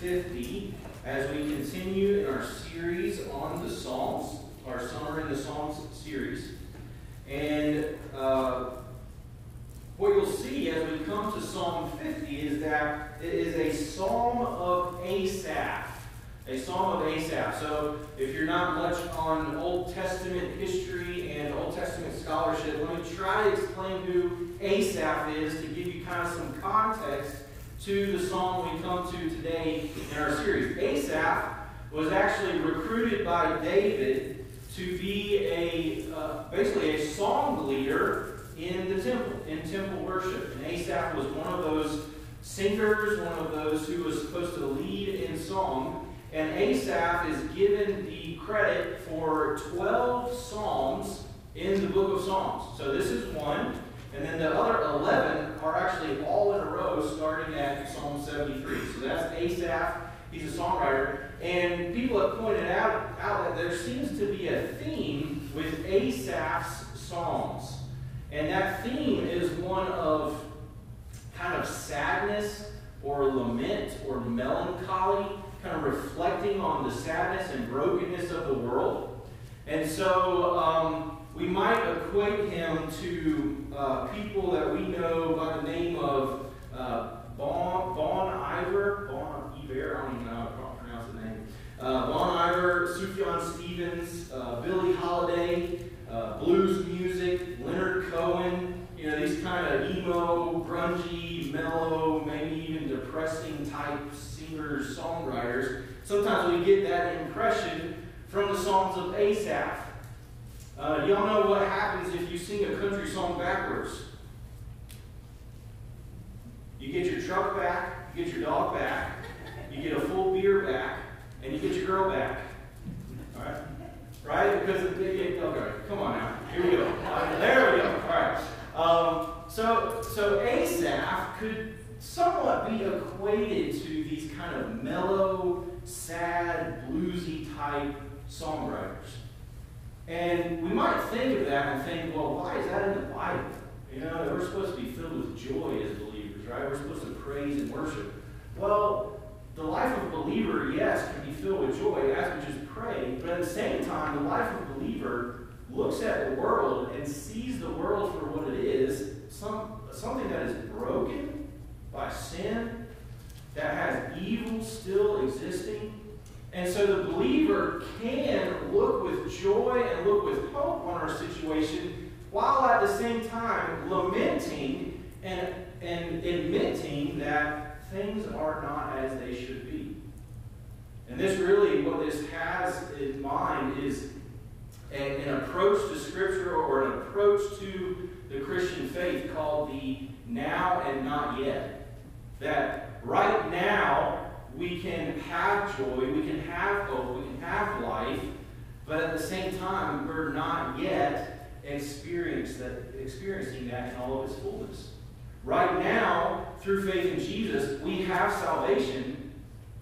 50 as we continue in our series on the Psalms, our Summer in the Psalms series. And uh, what you'll see as we come to Psalm 50 is that it is a psalm of Asaph. A psalm of Asaph. So, if you're not much on Old Testament history and Old Testament scholarship, let me try to explain who Asaph is to give you kind of some context to the psalm we come to today in our series. Asaph was actually recruited by David to be a uh, basically a song leader in the temple, in temple worship. And Asaph was one of those singers, one of those who was supposed to lead in song. And Asaph is given the credit for 12 psalms in the book of Psalms. So this is one. And then the other 11 are actually all in a row starting at Psalm 73. So that's Asaph. He's a songwriter. And people have pointed out, out that there seems to be a theme with Asaph's psalms. And that theme is one of kind of sadness or lament or melancholy, kind of reflecting on the sadness and brokenness of the world. And so um, we might equate him to uh, people that we know by the name of uh, Bon, bon Iver, Bon Iver, I don't even know how to pronounce the name. Uh, bon Iver, Sufjan Stevens, uh, Billie Holiday, uh, blues music, Leonard Cohen, you know, these kind of emo, grungy, mellow, maybe even depressing type singers, songwriters. Sometimes we get that impression from the songs of Asaph. Uh, y'all know what happens if you sing a country song backwards. You get your truck back, you get your dog back, you get a full beer back, and you get your girl back. All right? Right? Because of the big, okay, come on now. Here we go. there we go. All right. Um, so, so Asaph could somewhat be equated to these kind of mellow, sad, bluesy type songwriters. And we might think of that and think, well, why is that in the Bible? You know, we're supposed to be filled with joy as believers, right? We're supposed to praise and worship. Well, the life of a believer, yes, can be filled with joy as we just pray, but at the same time, the life of a believer looks at the world and sees the world for what it is some, something that is broken by sin, that has evil still existing, and so the believer can look with joy and look with hope on our situation while at the same time lamenting and, and admitting that things are not as they should be. And this really, what this has in mind is an, an approach to Scripture or an approach to the Christian faith called the now and not yet. That right now, we can have joy, we can have hope, we can have life, but at the same time, we're not yet experience that, experiencing that in all of its fullness. Right now, through faith in Jesus, we have salvation,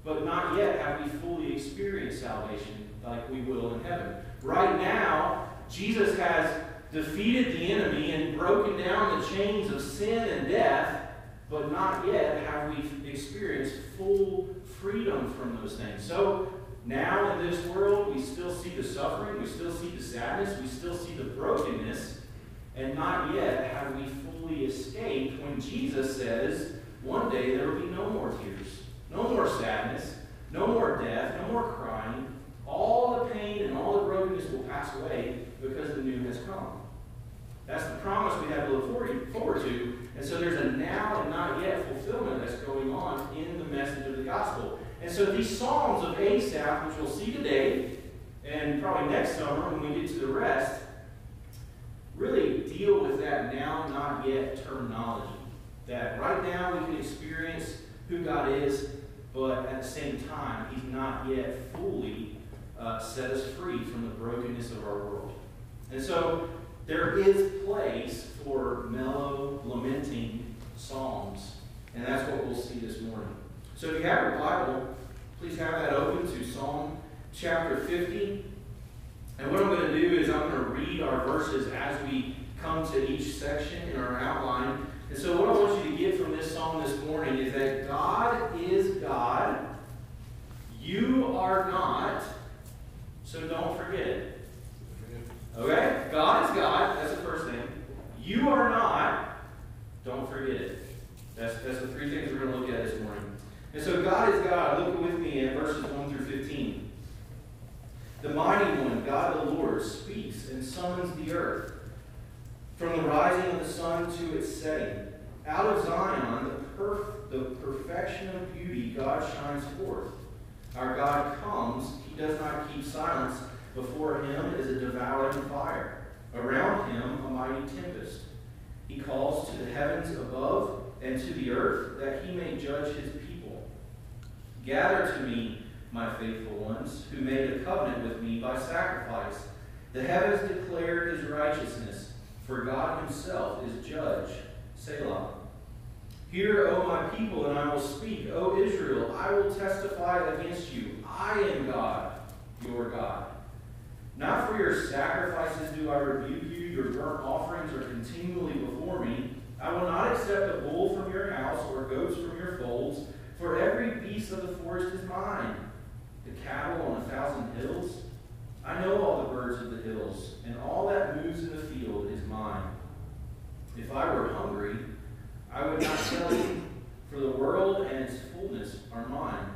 but not yet have we fully experienced salvation like we will in heaven. Right now, Jesus has defeated the enemy and broken down the chains of sin and death, but not yet have we experienced full freedom from those things. So now in this world, we still see the suffering, we still see the sadness, we still see the brokenness, and not yet have we fully escaped when Jesus says, one day there will be no more tears, no more sadness, no more death, no more crying. All the pain and all the brokenness will pass away because the new has come. That's the promise we have to look forward to. And so there's a now and not yet fulfillment that's going on in the message of the gospel. And so these Psalms of Asaph, which we'll see today, and probably next summer when we get to the rest, really deal with that now, not yet terminology. That right now we can experience who God is, but at the same time, He's not yet fully uh, set us free from the brokenness of our world. And so there is place for mellow, lamenting psalms. And that's what we'll see this morning. So if you have your Bible, please have that open to Psalm chapter 50. And what I'm going to do is I'm going to read our verses as we come to each section in our outline. And so what I want you to get from this psalm this morning is that God is God. You are not. So don't forget it. Okay? God is God. That's the first thing. You are not. Don't forget it. That's, that's the three things we're going to look at this morning. And so God is God. Look with me at verses 1 through 15. The mighty one, God the Lord, speaks and summons the earth. From the rising of the sun to its setting, out of Zion, the, perf- the perfection of beauty, God shines forth. Our God comes. He does not keep silence. Before him is a devouring fire. Around him, a mighty tempest. He calls to the heavens above and to the earth that he may judge his people. Gather to me, my faithful ones, who made a covenant with me by sacrifice. The heavens declare his righteousness, for God himself is judge. Selah. Hear, O my people, and I will speak. O Israel, I will testify against you. I am God, your God. Not for your sacrifices do I rebuke you, your burnt offerings are continually before me. I will not accept a bull from your house or goats from your folds, for every beast of the forest is mine. The cattle on a thousand hills. I know all the birds of the hills, and all that moves in the field is mine. If I were hungry, I would not tell you, for the world and its fullness are mine.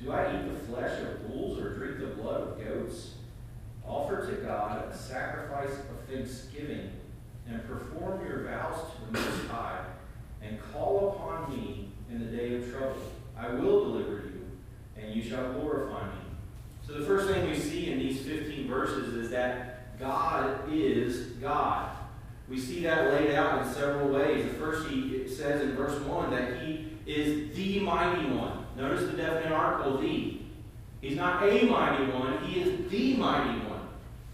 Do I eat the flesh of bulls or drink the blood of goats? Offer to God a sacrifice of thanksgiving and perform your vows to the Most High and call upon me in the day of trouble. I will deliver you, and you shall glorify me. So the first thing we see in these 15 verses is that God is God. We see that laid out in several ways. The first, he says in verse 1 that he is the mighty one. Notice the definite article, the. He's not a mighty one, he is the mighty one.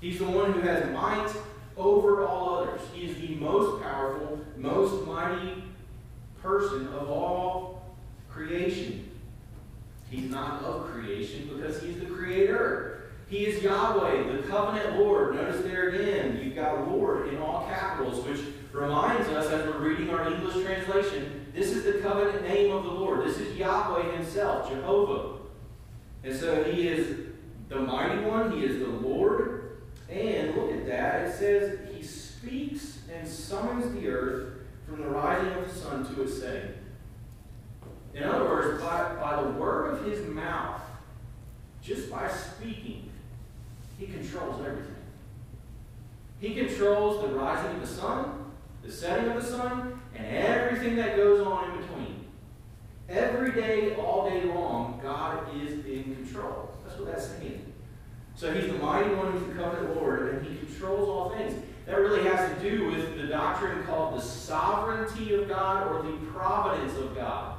He's the one who has might over all others. He is the most powerful, most mighty person of all creation. He's not of creation because he's the creator. He is Yahweh, the covenant Lord. Notice there again, you've got Lord in all capitals, which reminds us as we're reading our English translation, this is the covenant name of the Lord. This is Yahweh himself, Jehovah. And so he is the mighty one, he is the Lord. And look at that, it says he speaks and summons the earth from the rising of the sun to its setting. In other words, by, by the word of his mouth, just by speaking, he controls everything. He controls the rising of the sun, the setting of the sun, and everything that goes on in between. Every day, all day long, God is in control. That's what that's saying. So he's the mighty one who's the covenant Lord, and he controls all things. That really has to do with the doctrine called the sovereignty of God or the providence of God.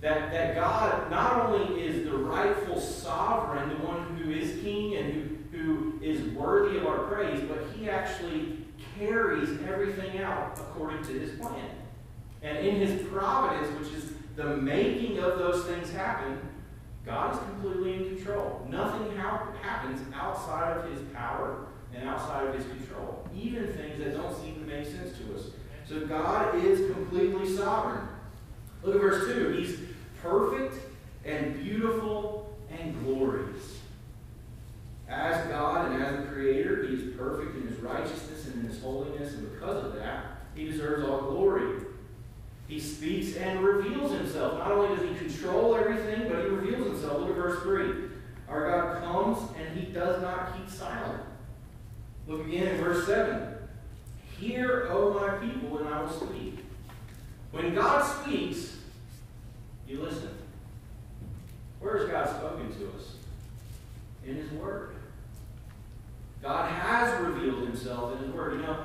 That, that God not only is the rightful sovereign, the one who is king and who, who is worthy of our praise, but he actually carries everything out according to his plan. And in his providence, which is the making of those things happen, God is completely in control. Nothing ha- happens outside of his power and outside of his control, even things that don't seem to make sense to us. So God is completely sovereign. Look at verse 2. He's perfect and beautiful and glorious. As God and as the Creator, He is perfect in His righteousness and in His holiness, and because of that, He deserves all glory. He speaks and reveals himself. Not only does he control everything, but he reveals himself. Look at verse 3. Our God comes and he does keep silent. Look again in verse 7. Hear, O my people, and I will speak. When God speaks, you listen. Where has God spoken to us? In his word. God has revealed himself in his word. You know,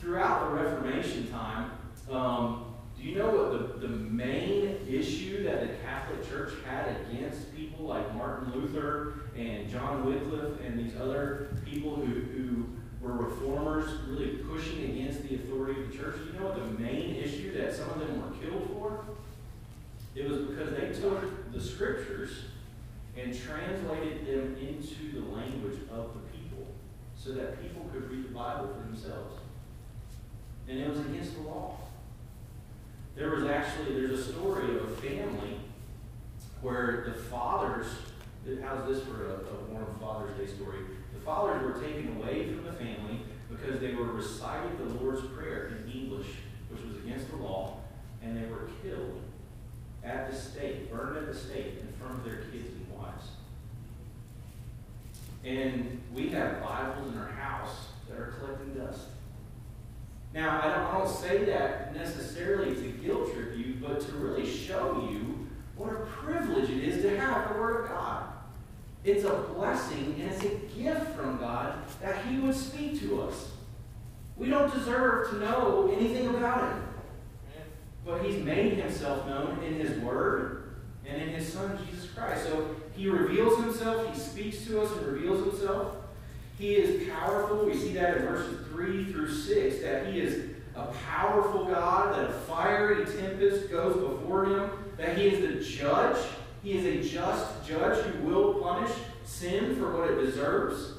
throughout the Reformation time, um, do you know what the, the main issue that the Catholic Church had against people like Martin Luther and John Wycliffe and these other people who, who were reformers really pushing against the authority of the church? You know what the main issue that some of them were killed for? It was because they took the scriptures and translated them into the language of the people so that people could read the Bible for themselves. And it was against the law. There was actually, there's a story of a family where the fathers, how's this for a, a warm Father's Day story? The fathers were taken away from the family because they were reciting the Lord's Prayer in English, which was against the law, and they were killed at the stake, burned at the stake in front of their kids and wives. And we have Bibles in our house that are collecting dust. Now, I don't, I don't say that necessarily to guilt trip you, but to really show you what a privilege it is to have the Word of God. It's a blessing and it's a gift from God that He would speak to us. We don't deserve to know anything about Him. But He's made Himself known in His Word and in His Son, Jesus Christ. So He reveals Himself, He speaks to us and reveals Himself. He is powerful. We see that in verses 3 through 6, that He is a powerful God, that a fiery tempest goes before Him, that He is the judge. He is a just judge who will punish sin for what it deserves.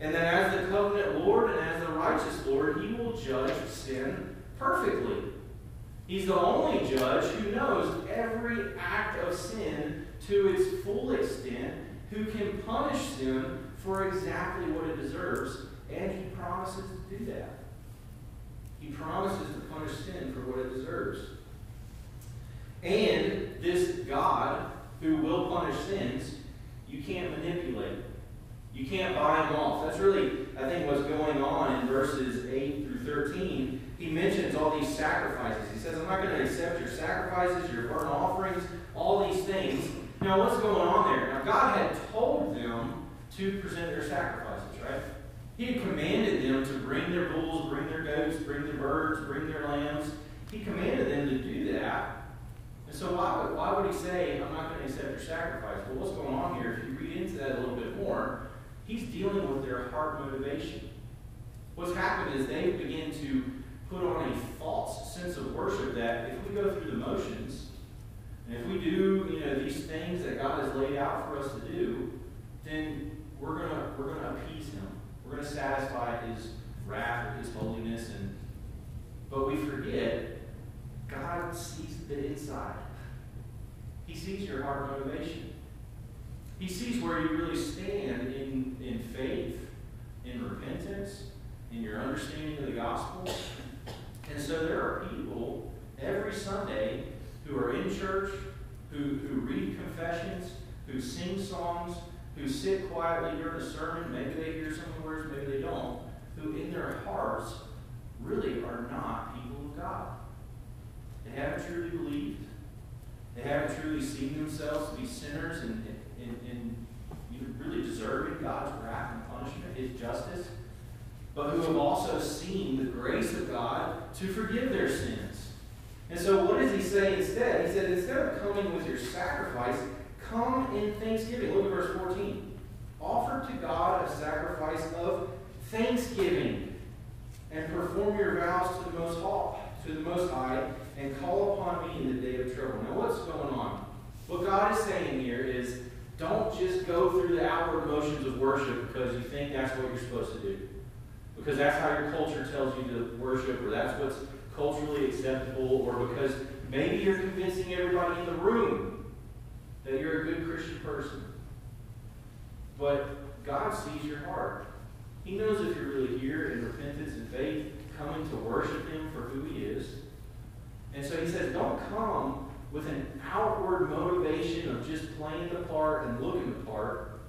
And that as the covenant Lord and as the righteous Lord, He will judge sin perfectly. He's the only judge who knows every act of sin to its full extent, who can punish sin for exactly what it deserves, and he promises to do that. He promises to punish sin for what it deserves. And this God who will punish sins, you can't manipulate. You can't buy them off. That's really, I think, what's going on in verses 8 through 13. He mentions all these sacrifices. He says, I'm not going to accept your sacrifices, your burnt offerings, all these things. Now, what's going on there? Now, God had told them to present their sacrifices, right? He commanded them to bring their bulls, bring their goats, bring their birds, bring their lambs. He commanded them to do that. And so why would, why would he say, I'm not going to accept your sacrifice? Well, what's going on here? If you read into that a little bit more, he's dealing with their heart motivation. What's happened is they begin to put on a false sense of worship that if we go through the motions, and if we do, you know, these things that God has laid out for us to do, then we're gonna we're gonna appease him. We're gonna satisfy his wrath or his holiness and but we forget God sees the inside. He sees your heart motivation. He sees where you really stand in, in faith, in repentance, in your understanding of the gospel. And so there are people every Sunday who are in church, who, who read confessions, who sing songs, who sit quietly during a sermon. Maybe they hear some of the words, maybe they don't. Who in their hearts really are not people of God. They haven't truly believed. They haven't truly seen themselves to be sinners and, and, and, really deserving God's wrath and punishment, His justice, but who have also seen the grace of God to forgive their sins. And so, what does He say instead? He said, instead of coming with your sacrifice, come in thanksgiving. Look at verse 14. Offer to God a sacrifice of thanksgiving and perform your vows to the Most High, to the Most High and call upon me in the day of trouble. Now, what's going on? What God is saying here is don't just go through the outward motions of worship because you think that's what you're supposed to do. Because that's how your culture tells you to worship, or that's what's culturally acceptable, or because maybe you're convincing everybody in the room that you're a good Christian person. But God sees your heart. He knows if you're really here in repentance and faith, coming to worship Him for who He is. And so he says, don't come with an outward motivation of just playing the part and looking the part.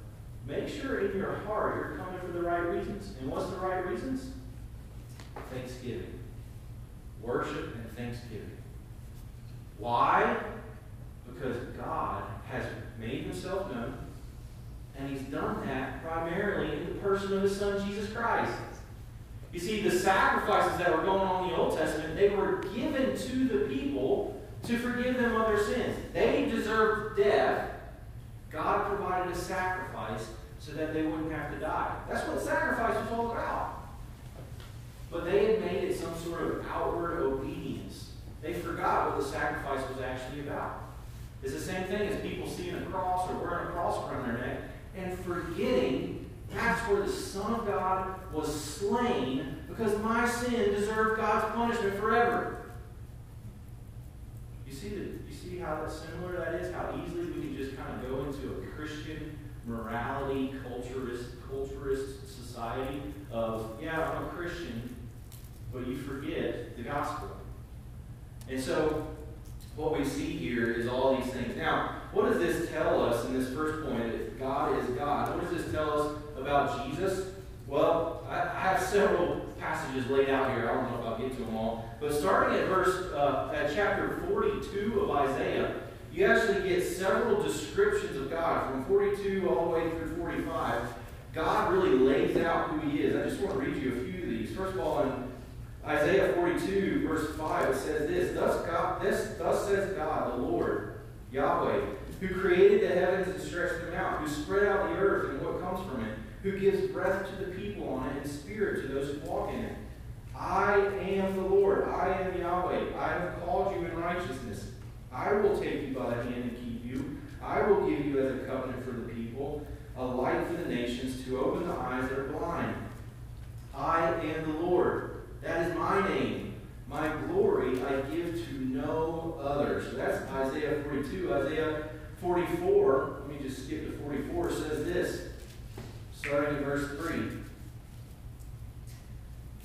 Make sure in your heart you're coming for the right reasons. And what's the right reasons? Thanksgiving. Worship and thanksgiving. Why? Because God has made himself known, and he's done that primarily in the person of his son, Jesus Christ. You see, the sacrifices that were going on in the Old Testament, they were given to the people to forgive them of their sins. They deserved death. God provided a sacrifice so that they wouldn't have to die. That's what sacrifice was all about. But they had made it some sort of outward obedience. They forgot what the sacrifice was actually about. It's the same thing as people seeing a cross or wearing a cross around their neck and forgetting that's where the Son of God was slain because my sin deserved God's punishment forever. You see, the, you see how similar that is? How easily we can just kind of go into a Christian morality, culturist, culturist society of, yeah, I'm a Christian, but you forget the gospel. And so what we see here is all these things. Now, what does this tell us in this first point? If God is God, what does this tell us about Jesus? Well, I, I have several passages laid out here. I don't know if I'll get to them all. But starting at verse, uh, at chapter 42 of Isaiah, you actually get several descriptions of God from 42 all the way through 45. God really lays out who he is. I just want to read you a few of these. First of all, in Isaiah 42, verse 5, it says this, Thus, God, this, thus says God, the Lord, Yahweh, who created the heavens and stretched them out, who spread out the earth and what comes from it, who gives breath to the people on it and spirit to those who walk in it. I am the Lord, I am Yahweh, I have called you in righteousness. I will take you by the hand and keep you. I will give you as a covenant for the people, a light for the nations, to open the eyes that are blind. I am the Lord. That is my name. My glory I give to no other. So that's Isaiah 42. Isaiah 44, let me just skip to 44, says this, starting in verse 3.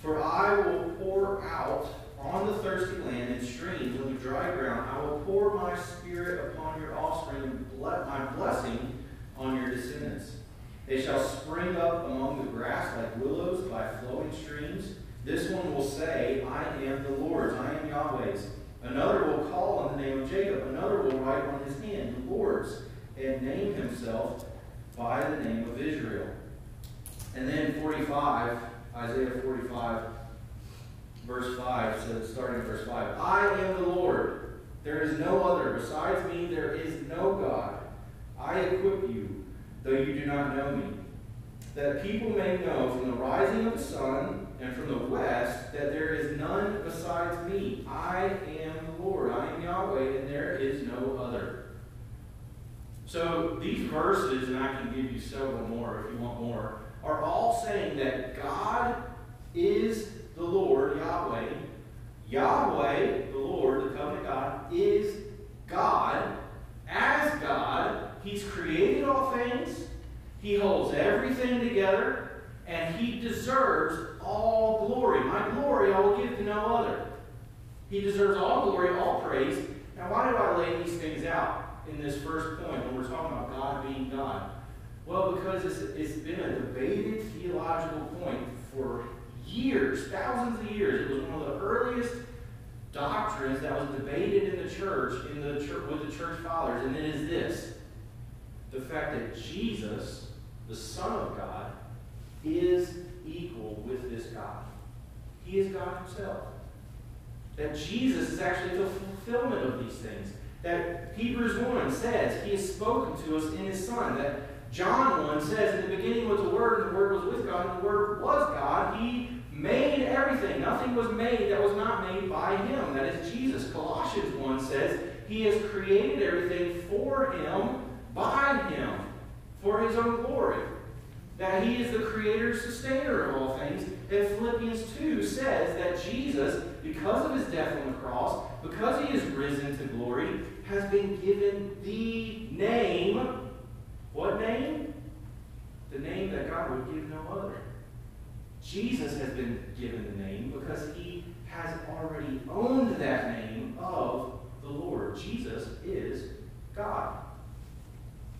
For I will pour out on the thirsty land and streams on the dry ground. I will pour my spirit upon your offspring and my blessing on your descendants. They shall spring up among the grass like willows by flowing streams. This one will say, I am the Lord's, I am Yahweh's. Another will call on the name of Jacob. Another will write on his hand, the Lord's, and name himself by the name of Israel. And then 45, Isaiah 45, verse 5 says, starting verse 5, I am the Lord. There is no other. Besides me, there is no God. I equip you, though you do not know me, that people may know from the rising of the sun and from the west that there is none besides me. I am the Lord. I am Yahweh, and there is no other. So these verses, and I can give you several more if you want more, are all saying that God is the Lord, Yahweh. Yahweh, the Lord, the covenant God, is God. As God, He's created all things. He holds everything together and he deserves all glory. My glory I will give to no other. He deserves all glory, all praise. Now, why do I lay these things out in this first point when we're talking about God being God? Well, because it's, it's been a debated theological point for years, thousands of years. It was one of the earliest doctrines that was debated in the church, in the church with the church fathers, and it is this: the fact that Jesus, the Son of God, is equal with this God. He is God Himself. That Jesus is actually the fulfillment of these things. That Hebrews 1 says He has spoken to us in His Son. That John 1 says, In the beginning was the Word, and the Word was with God, and the Word was God. He made everything. Nothing was made that was not made by Him. That is Jesus. Colossians 1 says, He has created everything for Him, by Him, for His own glory that he is the creator sustainer of all things. And Philippians 2 says that Jesus, because of his death on the cross, because he is risen to glory, has been given the name. What name? The name that God would give no other. Jesus has been given the name because he has already owned that name of the Lord. Jesus is God.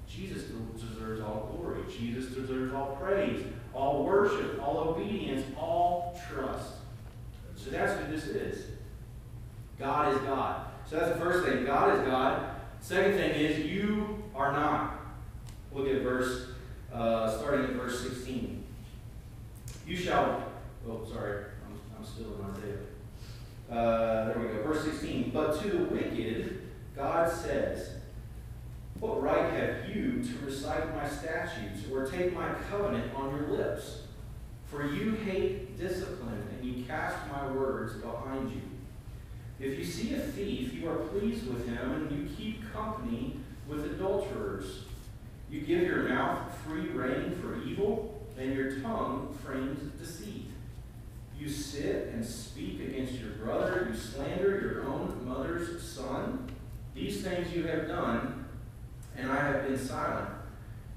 Jesus deserves all glory. Jesus deserves all praise, all worship, all obedience, all trust. So that's who this is. God is God. So that's the first thing. God is God. Second thing is you are not. Look at verse, uh, starting at verse 16. You shall, oh, sorry, I'm, I'm still in Isaiah. Uh, there we go. Verse 16. But to the wicked, God says, what right have you to recite my statutes or take my covenant on your lips? For you hate discipline, and you cast my words behind you. If you see a thief, you are pleased with him, and you keep company with adulterers. You give your mouth free rein for evil, and your tongue frames deceit. You sit and speak against your brother, you slander your own mother's son. These things you have done and I have been silent.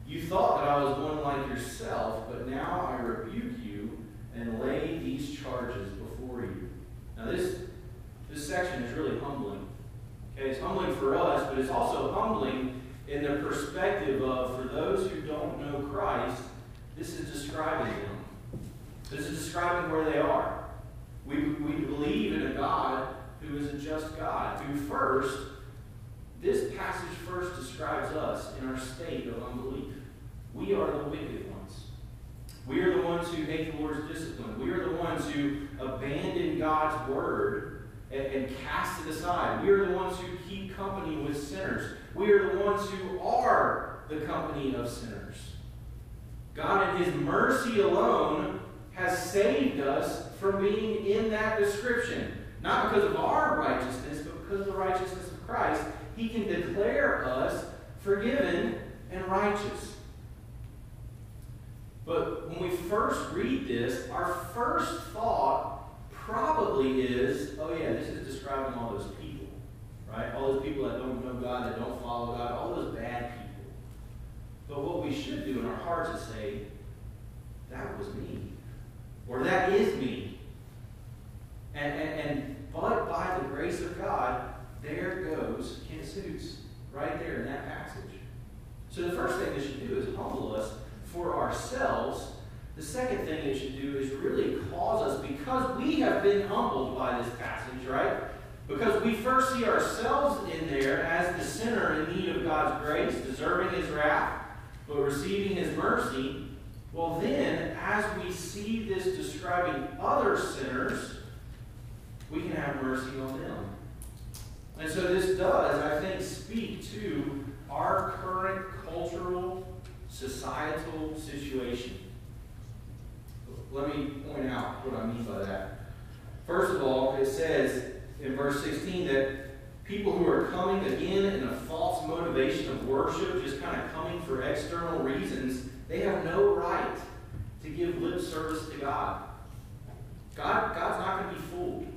You thought that I was one like yourself, but now I rebuke you and lay these charges before you. Now this this section is really humbling. Okay, it's humbling for us, but it's also humbling in the perspective of for those who don't know Christ, this is describing them. This is describing where they are. We, we believe in a God who is a just God, who first, this passage first describes us in our state of unbelief. We are the wicked ones. We are the ones who hate the Lord's discipline. We are the ones who abandon God's word and, and cast it aside. We are the ones who keep company with sinners. We are the ones who are the company of sinners. God, in His mercy alone, has saved us from being in that description. Not because of our righteousness, but because of the righteousness of Christ. He can declare us forgiven and righteous. But when we first read this, our first thought probably is, oh yeah, this is describing all those right? All those people that don't know God, that don't follow God, all those bad people. But what we should do in our hearts is say, that was me. Or that is me. And, and, and but by the grace of God, there goes Kent Suits, right there in that passage. So the first thing it should do is humble us for ourselves. The second thing it should do is really cause us, because we have been humbled by this passage, right? Because we first see ourselves in there as the sinner in need of God's grace, deserving his wrath, but receiving his mercy. Well, then, as we see this describing other sinners, we can have mercy on them. And so this does, I think, speak to our current cultural, societal situation. Let me point out what I mean by that. First of all, it says in verse 16 that people who are coming again in a false motivation of worship, just kind of coming for external reasons, they have no right to give lip service to God. God God's not going to be fooled.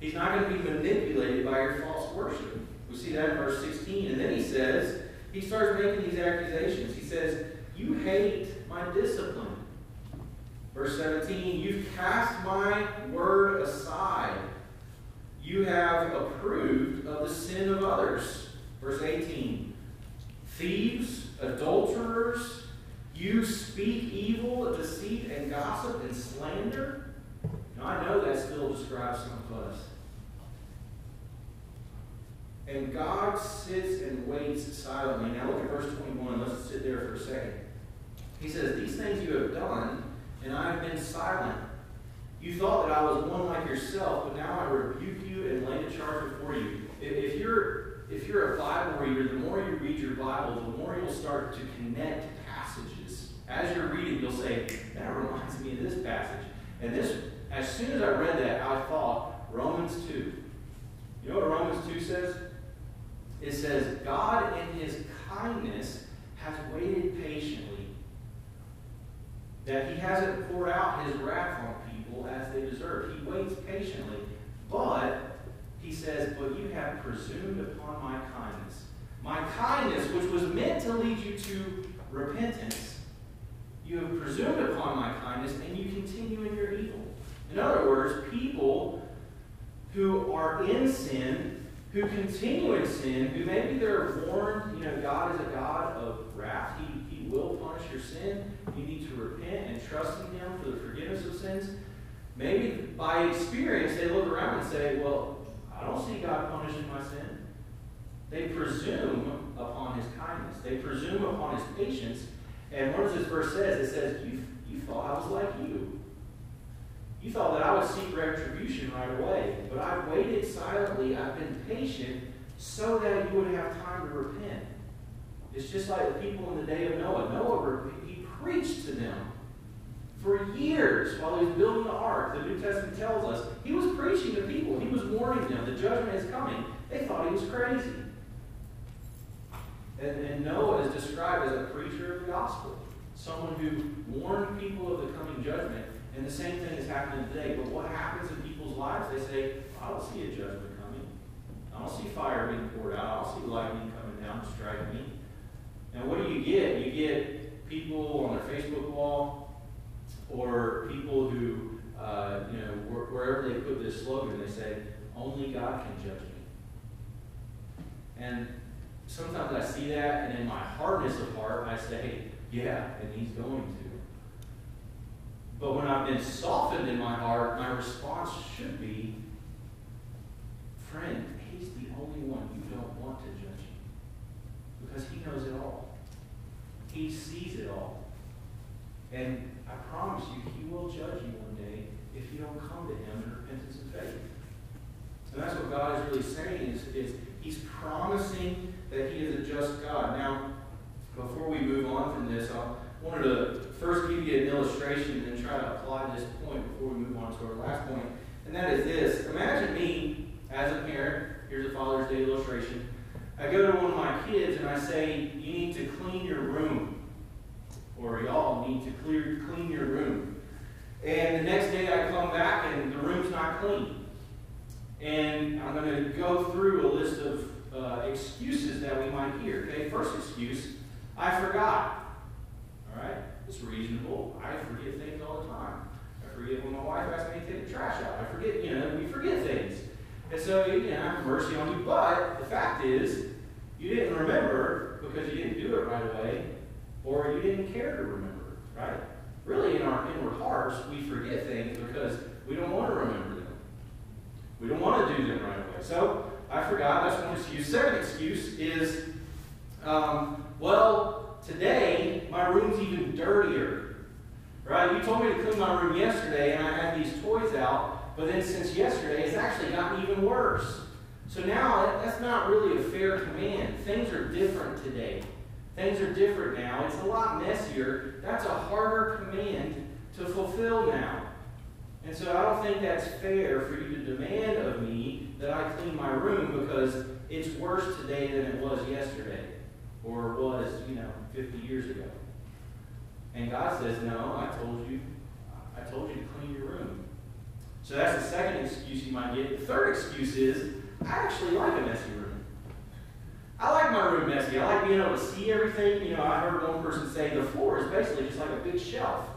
He's not going to be manipulated by your false worship. We see that in verse 16. And then he says, he starts making these accusations. He says, You hate my discipline. Verse 17, You've cast my word aside. You have approved of the sin of others. Verse 18, Thieves, adulterers, you speak evil, deceit, and gossip and slander. Now, I know that still describes some of us. And God sits and waits silently. Now look at verse 21. Let's sit there for a second. He says, These things you have done, and I have been silent. You thought that I was one like yourself, but now I rebuke you and lay the charge before you. If you're if you're a Bible reader, the more you read your Bible, the more you'll start to connect passages. As you're reading, you'll say, that reminds me of this passage. And this, as soon as I read that, I thought, Romans 2. You know what Romans 2 says? It says, God in his kindness has waited patiently. That he hasn't poured out his wrath on people as they deserve. He waits patiently. Says, but you have presumed upon my kindness. My kindness, which was meant to lead you to repentance, you have presumed upon my kindness and you continue in your evil. In other words, people who are in sin who continue in sin, who maybe they're warned, you know, God is a God of wrath. He, he will punish your sin. You need to repent and trust in Him for the forgiveness of sins. Maybe by experience, they look around and say, well, I don't see God punishing my sin. They presume upon His kindness. They presume upon His patience. And what does this verse says? It says, you, you thought I was like you. You thought that I would seek retribution right away, but I've waited silently. I've been patient so that you would have time to repent. It's just like the people in the day of Noah. Noah, he preached to them for years while he was building the ark. The New Testament tells us he was preaching to people. He was warning them the judgment is coming. They thought he was crazy. And, and Noah is described as a preacher of the gospel, someone who warned people of the coming judgment and the same thing is happening today. But what happens in people's lives? They say, I don't see a judgment coming. I don't see fire being poured out. I don't see lightning coming down to strike me. And what do you get? You get people on their Facebook wall or people who, uh, you know, wherever they put this slogan, they say, only God can judge me. And sometimes I see that, and in my hardness of heart, I say, yeah, and he's going to. But when I've been softened in my heart, my response should be, friend, he's the only one you don't want to judge. Because he knows it all. He sees it all. And I promise you, he will judge you one day if you don't come to him in repentance and faith. And that's what God is really saying is, is he's promising that he is a just God. Now, before we move on from this, I wanted to first give you an illustration and then try to apply this point before we move on to our last point. And that is this. Imagine me as a parent. Here's a Father's Day illustration. I go to one of my kids and I say, You need to clean your room. Or y'all need to clear, clean your room. And the next day I come back and the room's not clean. And I'm going to go through a list of uh, excuses that we might hear. Okay, first excuse I forgot. All right, it's reasonable. I forget things all the time. I forget when my wife asks me to take the trash out. I forget, you know, we forget things. And so, you know, have mercy on you. But the fact is, you didn't remember because you didn't do it right away, care to remember, right? Really, in our inward hearts, we forget things because we don't want to remember them. We don't want to do them right away. So, I forgot. That's one excuse. Second excuse is, um, well, today my room's even dirtier. Right? You told me to clean my room yesterday, and I had these toys out, but then since yesterday, it's actually gotten even worse. So now that's not really a fair command. Things are different today. Things are different now. It's a lot messier. That's a harder command to fulfill now. And so I don't think that's fair for you to demand of me that I clean my room because it's worse today than it was yesterday or was, you know, 50 years ago. And God says, No, I told you, I told you to clean your room. So that's the second excuse you might get. The third excuse is, I actually like a messy room. I like my room messy. I like being able to see everything. You know, I heard one person say the floor is basically just like a big shelf.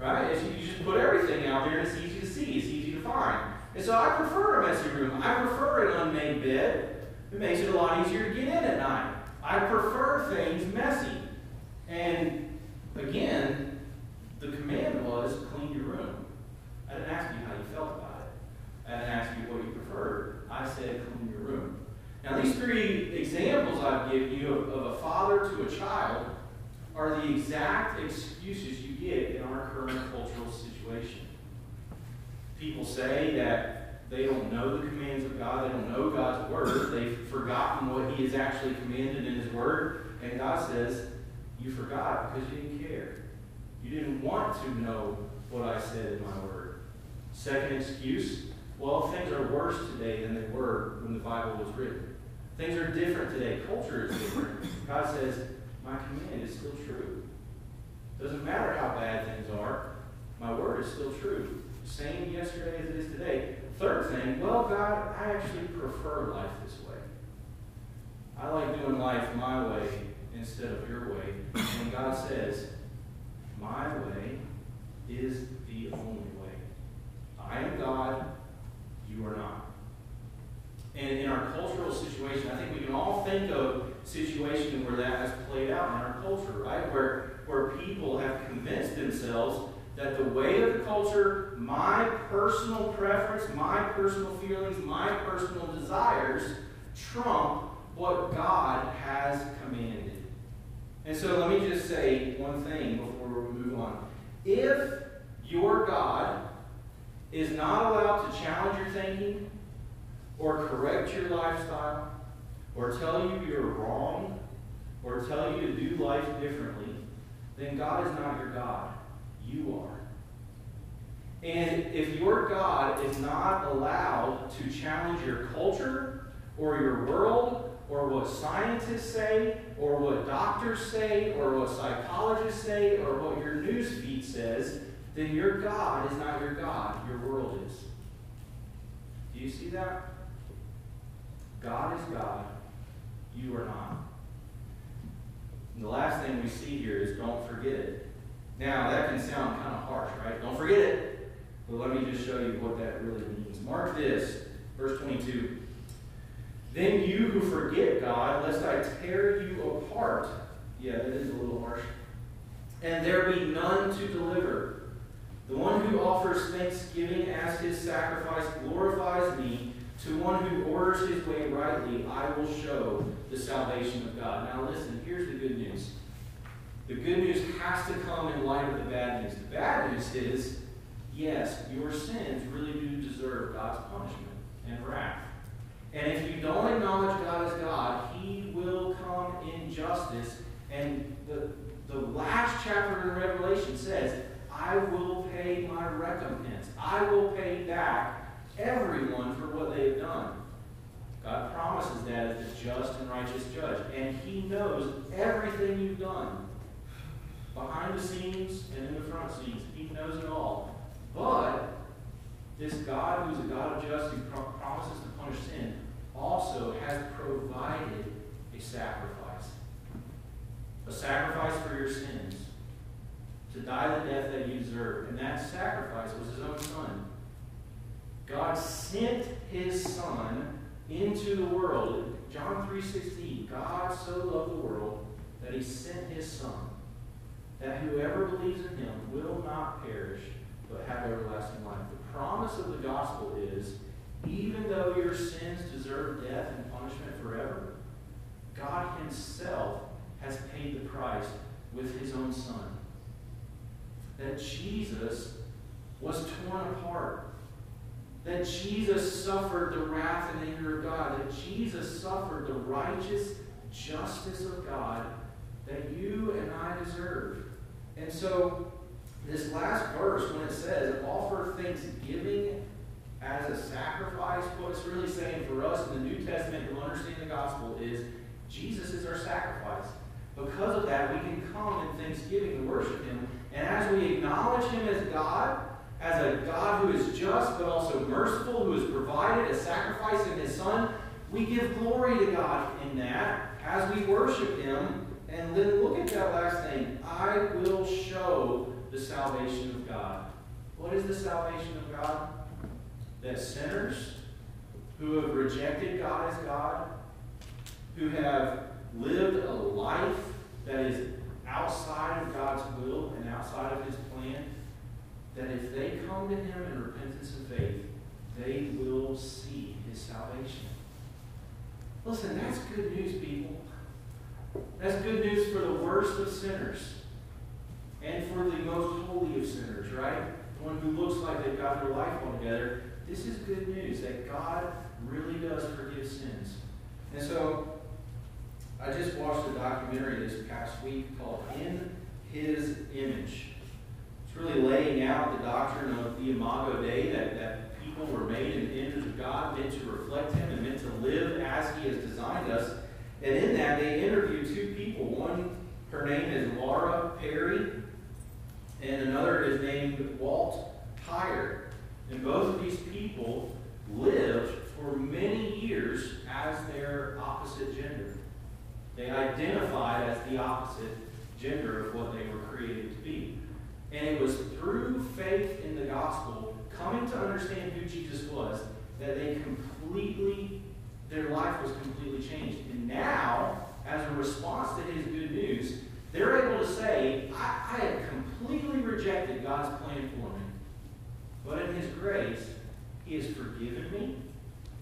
Right? It's, you just put everything out there and it's easy to see, it's easy to find. And so I prefer a messy room. I prefer an unmade bed. It makes it a lot easier to get in at night. I prefer things messy. And again, the command was clean your room. I didn't ask you how you felt about it. I didn't ask you what you preferred. I said clean your room. Now, these three examples I've given you of, of a father to a child are the exact excuses you get in our current cultural situation. People say that they don't know the commands of God, they don't know God's word, they've forgotten what He has actually commanded in His word, and God says, You forgot because you didn't care. You didn't want to know what I said in my word. Second excuse, well, things are worse today than they were when the Bible was written. Things are different today. Culture is different. God says, my command is still true. Doesn't matter how bad things are, my word is still true. Same yesterday as it is today. Third thing, well, God, I actually prefer life this way. I like doing life my way instead of your way. And God says, my way is the only way. I am God, you are not. And in our cultural situation, I think we can all think of situations where that has played out in our culture, right? Where, where people have convinced themselves that the way of the culture, my personal preference, my personal feelings, my personal desires trump what God has commanded. And so let me just say one thing before we move on. If your God is not allowed to challenge your thinking or correct your lifestyle or tell you you're wrong or tell you to do life differently, then God is not your God. You are. And if your God is not allowed to challenge your culture or your world or what scientists say or what doctors say or what psychologists say or what your news feed says, then your God is not your God. Your world is. Do you see that? God is God. You are not. And the last thing we see here is don't forget it. Now, that can sound kind of harsh, right? Don't forget it. But let me just show you what that really means. Mark this, verse 22. Then you who forget God, lest I tear you apart. Yeah, that is a little harsh. And there be none to deliver. The one who offers thanksgiving as his sacrifice glorifies me. To one who orders his way rightly, I will show the salvation of God. Now, listen, here's the good news. The good news has to come in light of the bad news. The bad news is yes, your sins really do deserve God's punishment and wrath. And if you don't acknowledge God as God, He will come in justice. And the, the last chapter in Revelation says, I will pay my recompense. I will pay back everyone for what they have done. God promises that as the just and righteous judge. And He knows everything you've done. Behind the scenes and in the front scenes. He knows it all. But this God who's a God of justice who promises to punish sin also has provided a sacrifice. A sacrifice for your sins. To die the death that you deserve. And that sacrifice was his own son. God sent his son into the world. John 3.16, God so loved the world that he sent his son, that whoever believes in him will not perish, but have everlasting life. The promise of the gospel is, even though your sins deserve death and punishment forever, God himself has paid the price with his own son. That Jesus was torn apart that Jesus suffered the wrath and anger of God, that Jesus suffered the righteous justice of God that you and I deserve. And so, this last verse, when it says, offer thanksgiving as a sacrifice, what it's really saying for us in the New Testament to understand the gospel is Jesus is our sacrifice. Because of that, we can come in thanksgiving and worship Him. And as we acknowledge Him as God, as a God who is just but also merciful, who has provided a sacrifice in his Son, we give glory to God in that as we worship him. And then look at that last thing. I will show the salvation of God. What is the salvation of God? That sinners who have rejected God as God, who have lived a life that is outside of God's will and outside of his plan, that if they come to him in repentance and faith, they will see his salvation. Listen, that's good news, people. That's good news for the worst of sinners and for the most holy of sinners, right? The one who looks like they've got their life all together. This is good news that God really does forgive sins. And so, I just watched a documentary this past week called In His Image. Really laying out the doctrine of the Imago Dei, that, that people were made in the image of God, meant to reflect Him and meant to live as He has designed us. And in that, they interview two people. One, her name is Laura Perry, and another is named Walt Heyer. And both of these people lived for many years as their opposite gender. They identified as the opposite gender of what they were. And it was through faith in the gospel, coming to understand who Jesus was, that they completely, their life was completely changed. And now, as a response to his good news, they're able to say, I, I had completely rejected God's plan for me. But in his grace, he has forgiven me,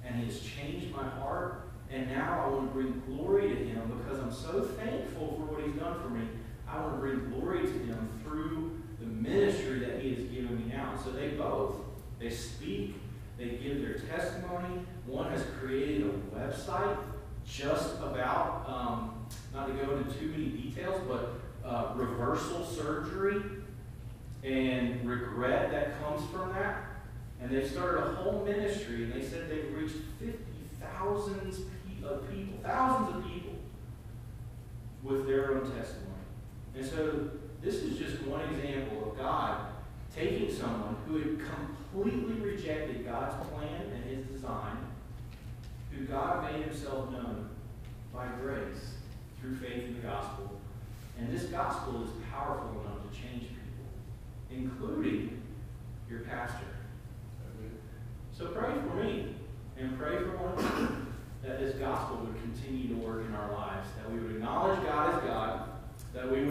and he has changed my heart, and now I want to bring glory to him because I'm so thankful for what he's done for me. I want to bring glory to him through ministry that he has given me now. So they both, they speak, they give their testimony. One has created a website just about, um, not to go into too many details, but uh, reversal surgery and regret that comes from that. And they've started a whole ministry, and they said they've reached 50,000 of people, thousands of people, with their own testimony. And so this is just one example of God taking someone who had completely rejected God's plan and his design, who God made himself known by grace through faith in the gospel. And this gospel is powerful enough to change people, including your pastor. So pray for me and pray for one another that this gospel would continue to work in our lives, that we would acknowledge God as God, that we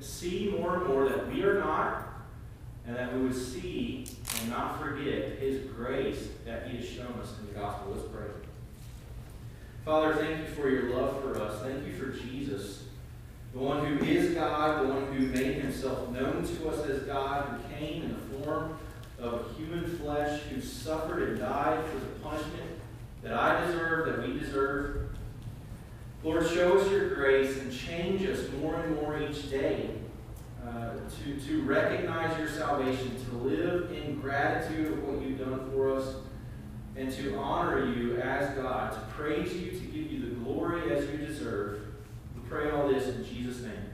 see more and more that we are not, and that we would see and not forget His grace that He has shown us in the gospel. Let's pray. Father, thank you for your love for us. Thank you for Jesus, the one who is God, the one who made himself known to us as God, who came in the form of human flesh, who suffered and died for the punishment that I deserve, that we deserve. Lord, show us your grace and change us more and more each day uh, to, to recognize your salvation, to live in gratitude of what you've done for us, and to honor you as God, to praise you, to give you the glory as you deserve. We pray all this in Jesus' name.